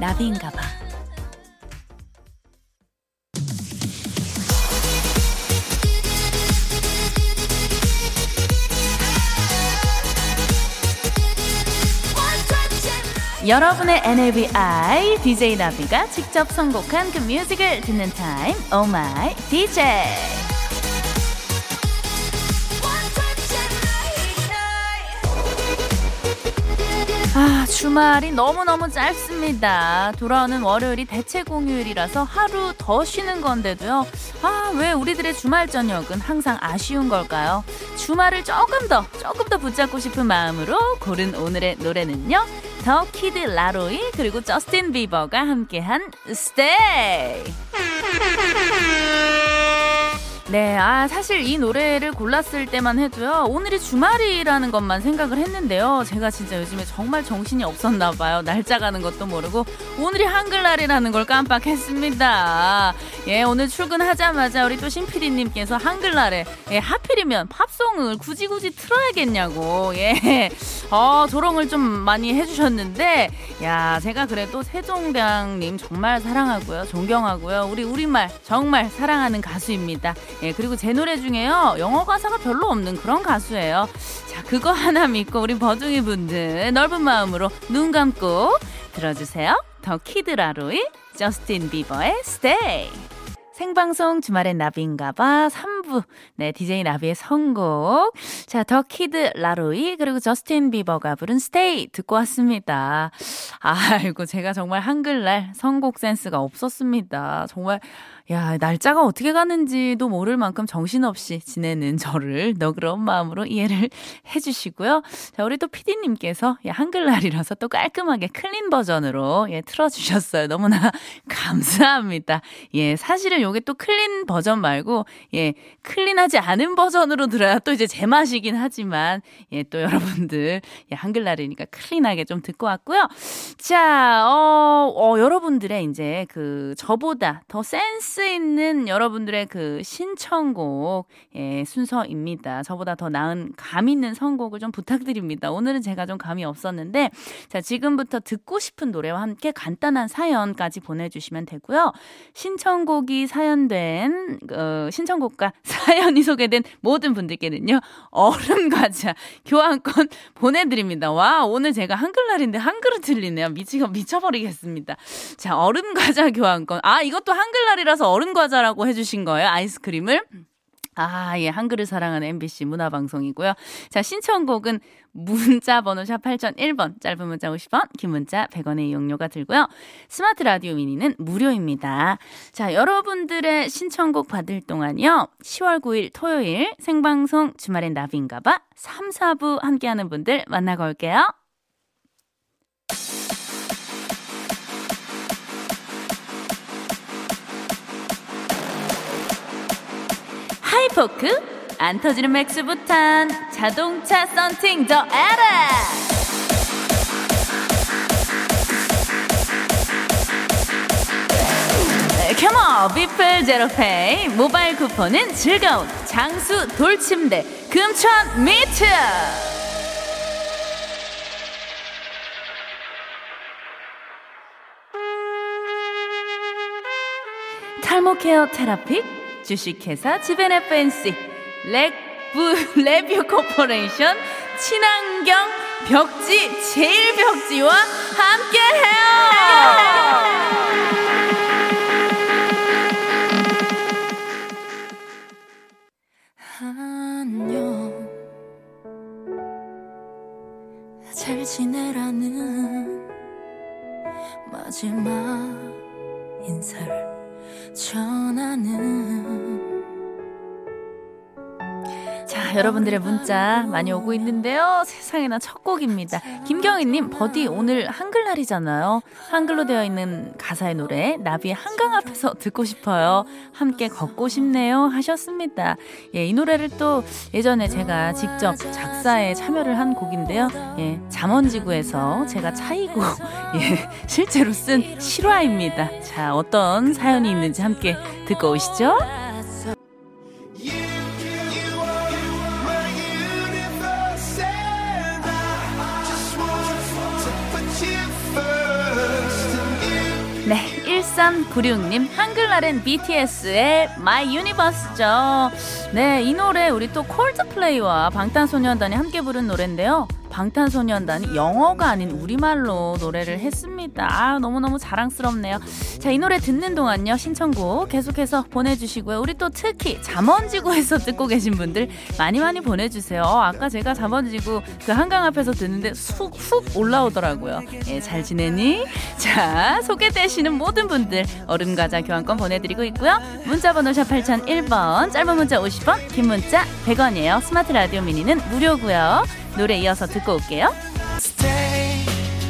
나비인가 봐. 여러분의 NABI DJ 나비가 직접 선곡한 그 뮤직을 듣는 타임 Oh My DJ 아 주말이 너무너무 짧습니다. 돌아오는 월요일이 대체 공휴일이라서 하루 더 쉬는 건데도요. 아 왜 우리들의 주말 저녁은 항상 아쉬운 걸까요? 주말을 조금 더 조금 더 붙잡고 싶은 마음으로 고른 오늘의 노래는요. 더 키드 라로이 그리고 저스틴 비버가 함께한 Stay. 네, 아, 사실 이 노래를 골랐을 때만 해도요, 오늘이 주말이라는 것만 생각을 했는데요. 제가 진짜 요즘에 정말 정신이 없었나 봐요. 날짜 가는 것도 모르고, 오늘이 한글날이라는 걸 깜빡했습니다. 예, 오늘 출근하자마자 우리 또 신PD님께서 한글날에, 예, 하필이면 팝송을 굳이 굳이 틀어야겠냐고, 예, 어, 조롱을 좀 많이 해주셨는데, 야, 제가 그래도 세종대왕님 정말 사랑하고요. 존경하고요. 우리 우리말 정말 사랑하는 가수입니다. 예, 그리고 제 노래 중에요. 영어 가사가 별로 없는 그런 가수예요. 자, 그거 하나 믿고 우리 버둥이 분들 넓은 마음으로 눈 감고 들어주세요. 더 키드라로이 저스틴 비버의 Stay. 생방송 주말엔 나비인가봐 3 부 네 DJ 나비의 선곡 자 더 키드 라로이 그리고 저스틴 비버가 부른 Stay 듣고 왔습니다 아이고 제가 정말 한글날 선곡 센스가 없었습니다 정말 야, 날짜가 어떻게 가는지도 모를 만큼 정신없이 지내는 저를 너그러운 마음으로 이해를 해주시고요. 자, 우리 또 피디님께서 예, 한글날이라서 또 깔끔하게 clean 버전으로 예, 틀어주셨어요. 너무나 감사합니다. 예, 사실은 요게 또 clean 버전 말고, 예, clean하지 않은 버전으로 들어야 또 이제 제 맛이긴 하지만, 예, 또 여러분들, 예, 한글날이니까 clean하게 좀 듣고 왔고요. 자, 어, 어 여러분들의 이제 그 저보다 더 센스 있는 여러분들의 그 신청곡 예, 순서입니다. 저보다 더 나은 감 있는 선곡을 좀 부탁드립니다. 오늘은 제가 좀 감이 없었는데 자 지금부터 듣고 싶은 노래와 함께 간단한 사연까지 보내 주시면 되고요. 신청곡이 사연된 어, 신청곡과 사연이 소개된 모든 분들께는요 얼음 과자 교환권 보내드립니다. 와 오늘 제가 한글날인데 한글을 틀리네요. 미치가 미쳐버리겠습니다. 자 얼음 과자 교환권 아 이것도 한글날이라서 얼음 과자라고 해주신 거예요. 아이스크림을. 아, 예, 한글을 사랑하는 MBC 문화방송이고요. 자, 신청곡은 문자 번호 샵 8001번, 짧은 문자 50원, 긴 문자 100원의 이용료가 들고요. 스마트 라디오 미니는 무료입니다. 자, 여러분들의 신청곡 받을 동안요. 10월 9일 토요일 생방송 주말엔 나비인가봐 3, 4부 함께하는 분들 만나고 올게요. 포크 안 터지는 맥스부탄 자동차 썬팅 더 에라! 캐머 비플 제로페이. 모바일 쿠폰은 즐거운 장수 돌침대 금천 미트! 탈모 케어 테라픽 주식회사 지벤 FNC, 레뷰, 레뷰 코퍼레이션, 친환경 벽지, 제일 벽지와 함께해요! 안녕. 잘 지내라는 마지막 인사를 전하는 여러분들의 문자 많이 오고 있는데요. 세상에나 첫 곡입니다. 김경희님, 버디 오늘 한글날이잖아요. 한글로 되어 있는 가사의 노래, 나비의 한강 앞에서 듣고 싶어요. 함께 걷고 싶네요. 하셨습니다. 예, 이 노래를 또 예전에 제가 직접 작사에 참여를 한 곡인데요. 예, 잠원지구에서 제가 차이고, 예, 실제로 쓴 실화입니다. 자, 어떤 사연이 있는지 함께 듣고 오시죠. 1396님, 한글날엔 BTS의 My Universe죠. 네, 이 노래 우리 또 콜드플레이와 방탄소년단이 함께 부른 노래인데요. 방탄소년단이 영어가 아닌 우리말로 노래를 했습니다. 아, 너무너무 자랑스럽네요. 자, 이 노래 듣는 동안요, 신청곡 계속해서 보내주시고요. 우리 또 특히 잠원지구에서 듣고 계신 분들 많이 많이 보내주세요. 아까 제가 잠원지구 그 한강 앞에서 듣는데 쑥, 훅 올라오더라고요. 예, 잘 지내니? 자, 소개되시는 모든 분들 얼음과자 교환권 보내드리고 있고요. 문자번호 샵 8001번, 짧은 문자 50원, 긴 문자 100원이에요. 스마트 라디오 미니는 무료고요. 노래 이어서 듣고 올게요.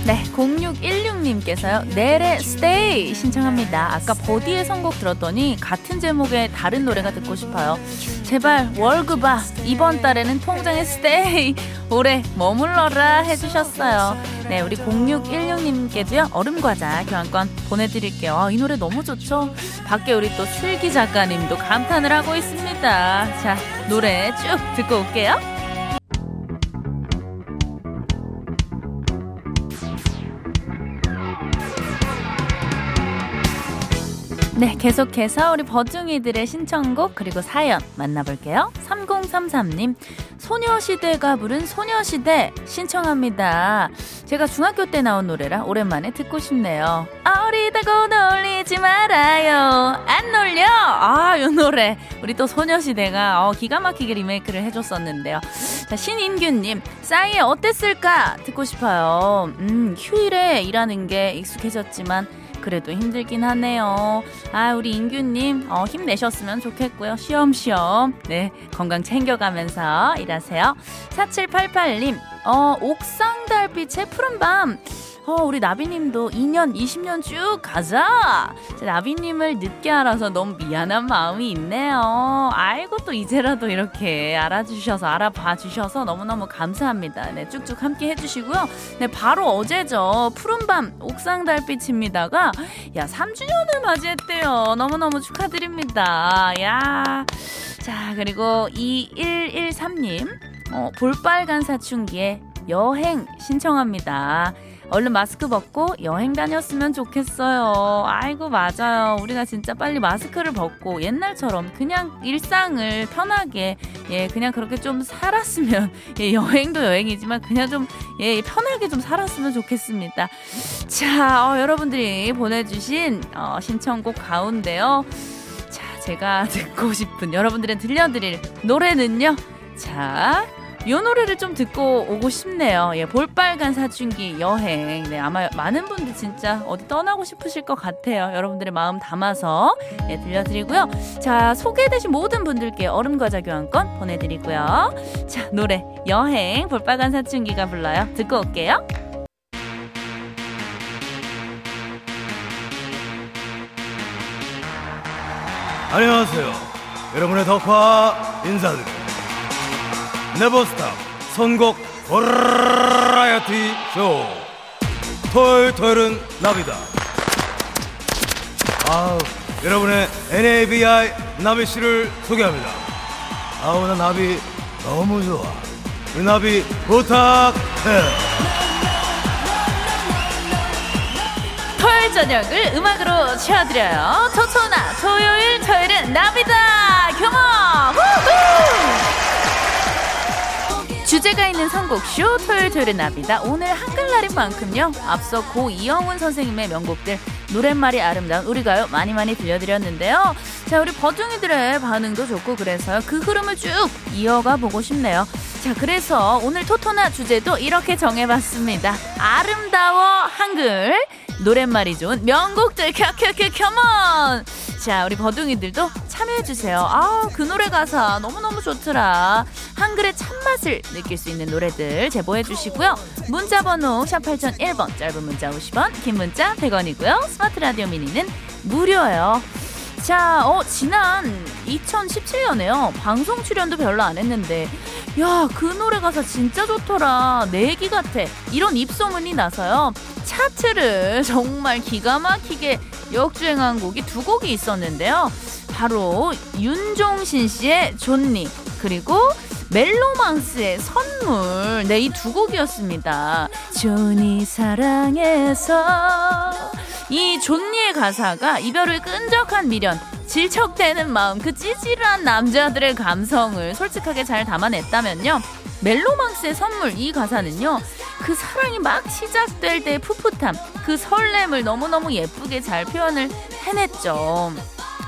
네, 0616님께서요. 넬의 Stay 신청합니다. 아까 버디의 선곡 들었더니 같은 제목의 다른 노래가 듣고 싶어요. 제발 월급아 이번 달에는 통장에 Stay 오래 머물러라 해주셨어요. 네, 우리 0616님께도요. 얼음과자 교환권 보내드릴게요. 아, 이 노래 너무 좋죠? 밖에 우리 또 슬기 작가님도 감탄을 하고 있습니다. 자, 노래 쭉 듣고 올게요. 네, 계속해서 우리 버중이들의 신청곡 그리고 사연 만나볼게요. 3033님, 소녀시대가 부른 소녀시대 신청합니다. 제가 중학교 때 나온 노래라 오랜만에 듣고 싶네요. 어리다고 놀리지 말아요. 안 놀려! 아, 요 노래. 우리 또 소녀시대가 어, 기가 막히게 리메이크를 해줬었는데요. 자, 신인규님, 싸이의 어땠을까? 듣고 싶어요. 음, 휴일에 일하는 게 익숙해졌지만 그래도 힘들긴 하네요. 아, 우리 인규님, 어, 힘내셨으면 좋겠고요. 쉬엄쉬엄. 네, 건강 챙겨가면서 일하세요. 4788님, 어, 옥상 달빛의 푸른 밤. 어, 우리 나비님도 2년, 20년 쭉 가자! 나비님을 늦게 알아서 너무 미안한 마음이 있네요. 아이고, 또 이제라도 이렇게 알아주셔서, 알아봐 주셔서 너무너무 감사합니다. 네, 쭉쭉 함께 해주시고요. 네, 바로 어제죠. 푸른밤, 옥상 달빛입니다가, 야, 3주년을 맞이했대요. 너무너무 축하드립니다. 야. 자, 그리고 2113님, 어, 볼빨간 사춘기에 여행 신청합니다. 얼른 마스크 벗고 여행 다녔으면 좋겠어요. 아이고, 맞아요. 우리가 진짜 빨리 마스크를 벗고 옛날처럼 그냥 일상을 편하게, 예, 그냥 그렇게 좀 살았으면, 예, 여행도 여행이지만 그냥 좀, 예, 편하게 좀 살았으면 좋겠습니다. 자, 어, 여러분들이 보내주신, 어, 신청곡 가운데요. 자, 제가 듣고 싶은 여러분들은 들려드릴 노래는요. 자, 이 노래를 좀 듣고 오고 싶네요. 예, 볼빨간 사춘기 여행. 네, 아마 많은 분들 진짜 어디 떠나고 싶으실 것 같아요. 여러분들의 마음 담아서 네, 들려드리고요. 자, 소개되신 모든 분들께 얼음과자 교환권 보내드리고요. 자, 노래 여행 볼빨간 사춘기가 불러요. 듣고 올게요. 안녕하세요. 여러분의 덕화 인사드립니다. 네버스탑 선곡 버라이어티 쇼. 토요일 토요일은 나비다. 아우 여러분의 NABI 나비 씨를 소개합니다. 아우 나 나비 너무 좋아. 우리 나비 부탁해. 토요일 저녁을 음악으로 채워드려요. 토토나 토요일 토요일은 나비다. 경험 주제가 있는 선곡쇼 토요일 토요일 나비다 오늘 한글날인 만큼요 앞서 고 이영훈 선생님의 명곡들 노랫말이 아름다운 우리가요 많이 많이 들려드렸는데요 자 우리 버둥이들의 반응도 좋고 그래서요 그 흐름을 쭉 이어가 보고 싶네요 자 그래서 오늘 토토나 주제도 이렇게 정해봤습니다 아름다워 한글 노랫말이 좋은 명곡들 켜켜켜 켜먼 자 우리 버둥이들도 참여해주세요 아 그 노래 가사 너무너무 좋더라 한글의 참맛을 느낄 수 있는 노래들 제보해 주시고요. 문자 번호 샵 8001번 짧은 문자 50원 긴 문자 100원이고요. 스마트 라디오 미니는 무료예요. 자, 어, 지난 2017년에요. 방송 출연도 별로 안 했는데, 야, 그 노래 가사 진짜 좋더라. 내 얘기 같아. 이런 입소문이 나서요. 차트를 정말 기가 막히게 역주행한 곡이 두 곡이 있었는데요. 바로 윤종신 씨의 존니, 그리고 멜로망스의 선물. 네, 이 두 곡이었습니다. 존니 사랑해서. 이 존니의 가사가 이별을 끈적한 미련, 질척대는 마음, 그 찌질한 남자들의 감성을 솔직하게 잘 담아냈다면요. 멜로망스의 선물 이 가사는요. 그 사랑이 막 시작될 때의 풋풋함, 그 설렘을 너무너무 예쁘게 잘 표현을 해냈죠.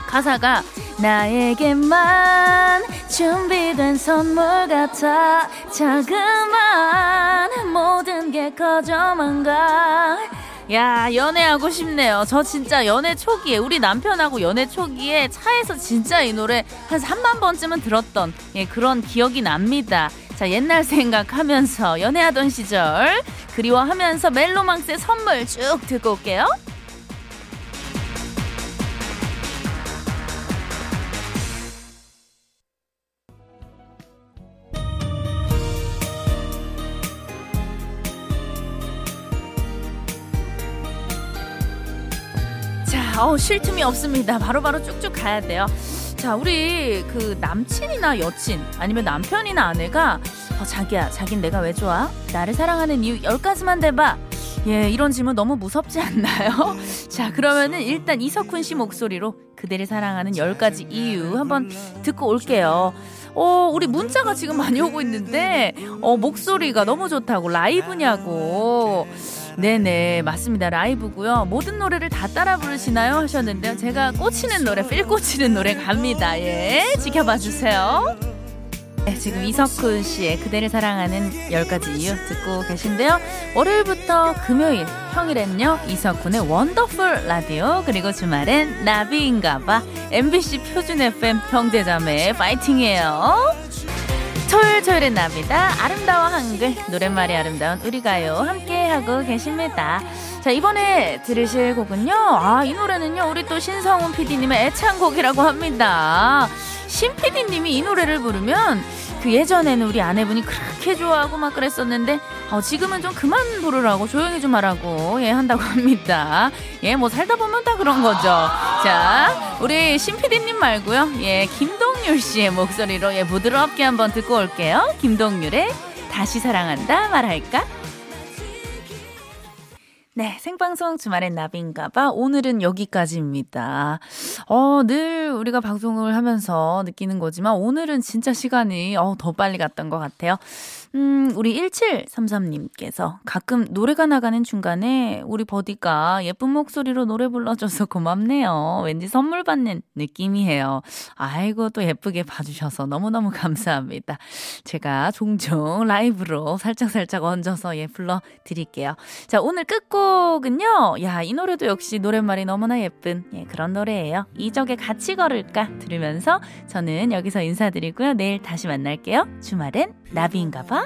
가사가 나에게만 준비된 선물 같아 자그만 모든 게 거저만 가 야, 연애하고 싶네요. 저 진짜 연애 초기에, 우리 남편하고 연애 초기에 차에서 진짜 이 노래 한 3만 번쯤은 들었던 예, 그런 기억이 납니다. 자, 옛날 생각하면서 연애하던 시절 그리워하면서 멜로망스의 선물 쭉 듣고 올게요. 자, 어, 쉴 틈이 없습니다. 바로바로 바로 쭉쭉 가야 돼요. 자, 우리 그 남친이나 여친 아니면 남편이나 아내가 어, 자기야, 자긴 내가 왜 좋아? 나를 사랑하는 이유 열 가지만 대봐. 예, 이런 질문 너무 무섭지 않나요? 자, 그러면은 일단 이석훈 씨 목소리로 그대를 사랑하는 열 가지 이유 한번 듣고 올게요. 어, 우리 문자가 지금 많이 오고 있는데, 어, 목소리가 너무 좋다고, 라이브냐고. 네네. 맞습니다. 라이브고요. 모든 노래를 다 따라 부르시나요? 하셨는데요. 제가 꽂히는 노래 필 꽂히는 노래 갑니다. 예 지켜봐 주세요. 네, 지금 이석훈 씨의 그대를 사랑하는 10가지 이유 듣고 계신데요. 월요일부터 금요일, 평일엔요, 이석훈의 원더풀 라디오, 그리고 주말엔 나비인가봐. MBC 표준 FM 형제자매 파이팅이에요. 토요일 토요일엔 나비다. 아름다워 한글 노랫말이 아름다운 우리가요. 함께하고 계십니다. 자 이번에 들으실 곡은요. 아 이 노래는요. 우리 또 신성훈 PD님의 애창곡이라고 합니다. 신 PD님이 이 노래를 부르면 그 예전에는 우리 아내분이 그렇게 좋아하고 막 그랬었는데 어, 지금은 좀 그만 부르라고 조용히 좀 하라고 예 한다고 합니다. 예 뭐 살다 보면 다 그런 거죠. 자 우리 신피디님 말고요. 예 김동률 씨의 목소리로 예 부드럽게 한번 듣고 올게요. 김동률의 다시 사랑한다 말할까? 네, 생방송 주말엔 나비인가봐. 오늘은 여기까지입니다. 어, 늘 우리가 방송을 하면서 느끼는 거지만 오늘은 진짜 시간이 어, 더 빨리 갔던 것 같아요. 음, 우리 1733님께서 가끔 노래가 나가는 중간에 우리 버디가 예쁜 목소리로 노래 불러줘서 고맙네요. 왠지 선물 받는 느낌이에요. 아이고, 또 예쁘게 봐주셔서 너무너무 감사합니다. 제가 종종 라이브로 살짝살짝 얹어서 예, 불러드릴게요. 자, 오늘 끝곡은요. 야, 이 노래도 역시 노랫말이 너무나 예쁜 예, 그런 노래예요. 이적에 같이 걸을까 들으면서 저는 여기서 인사드리고요. 내일 다시 만날게요. 주말엔 나비인가봐.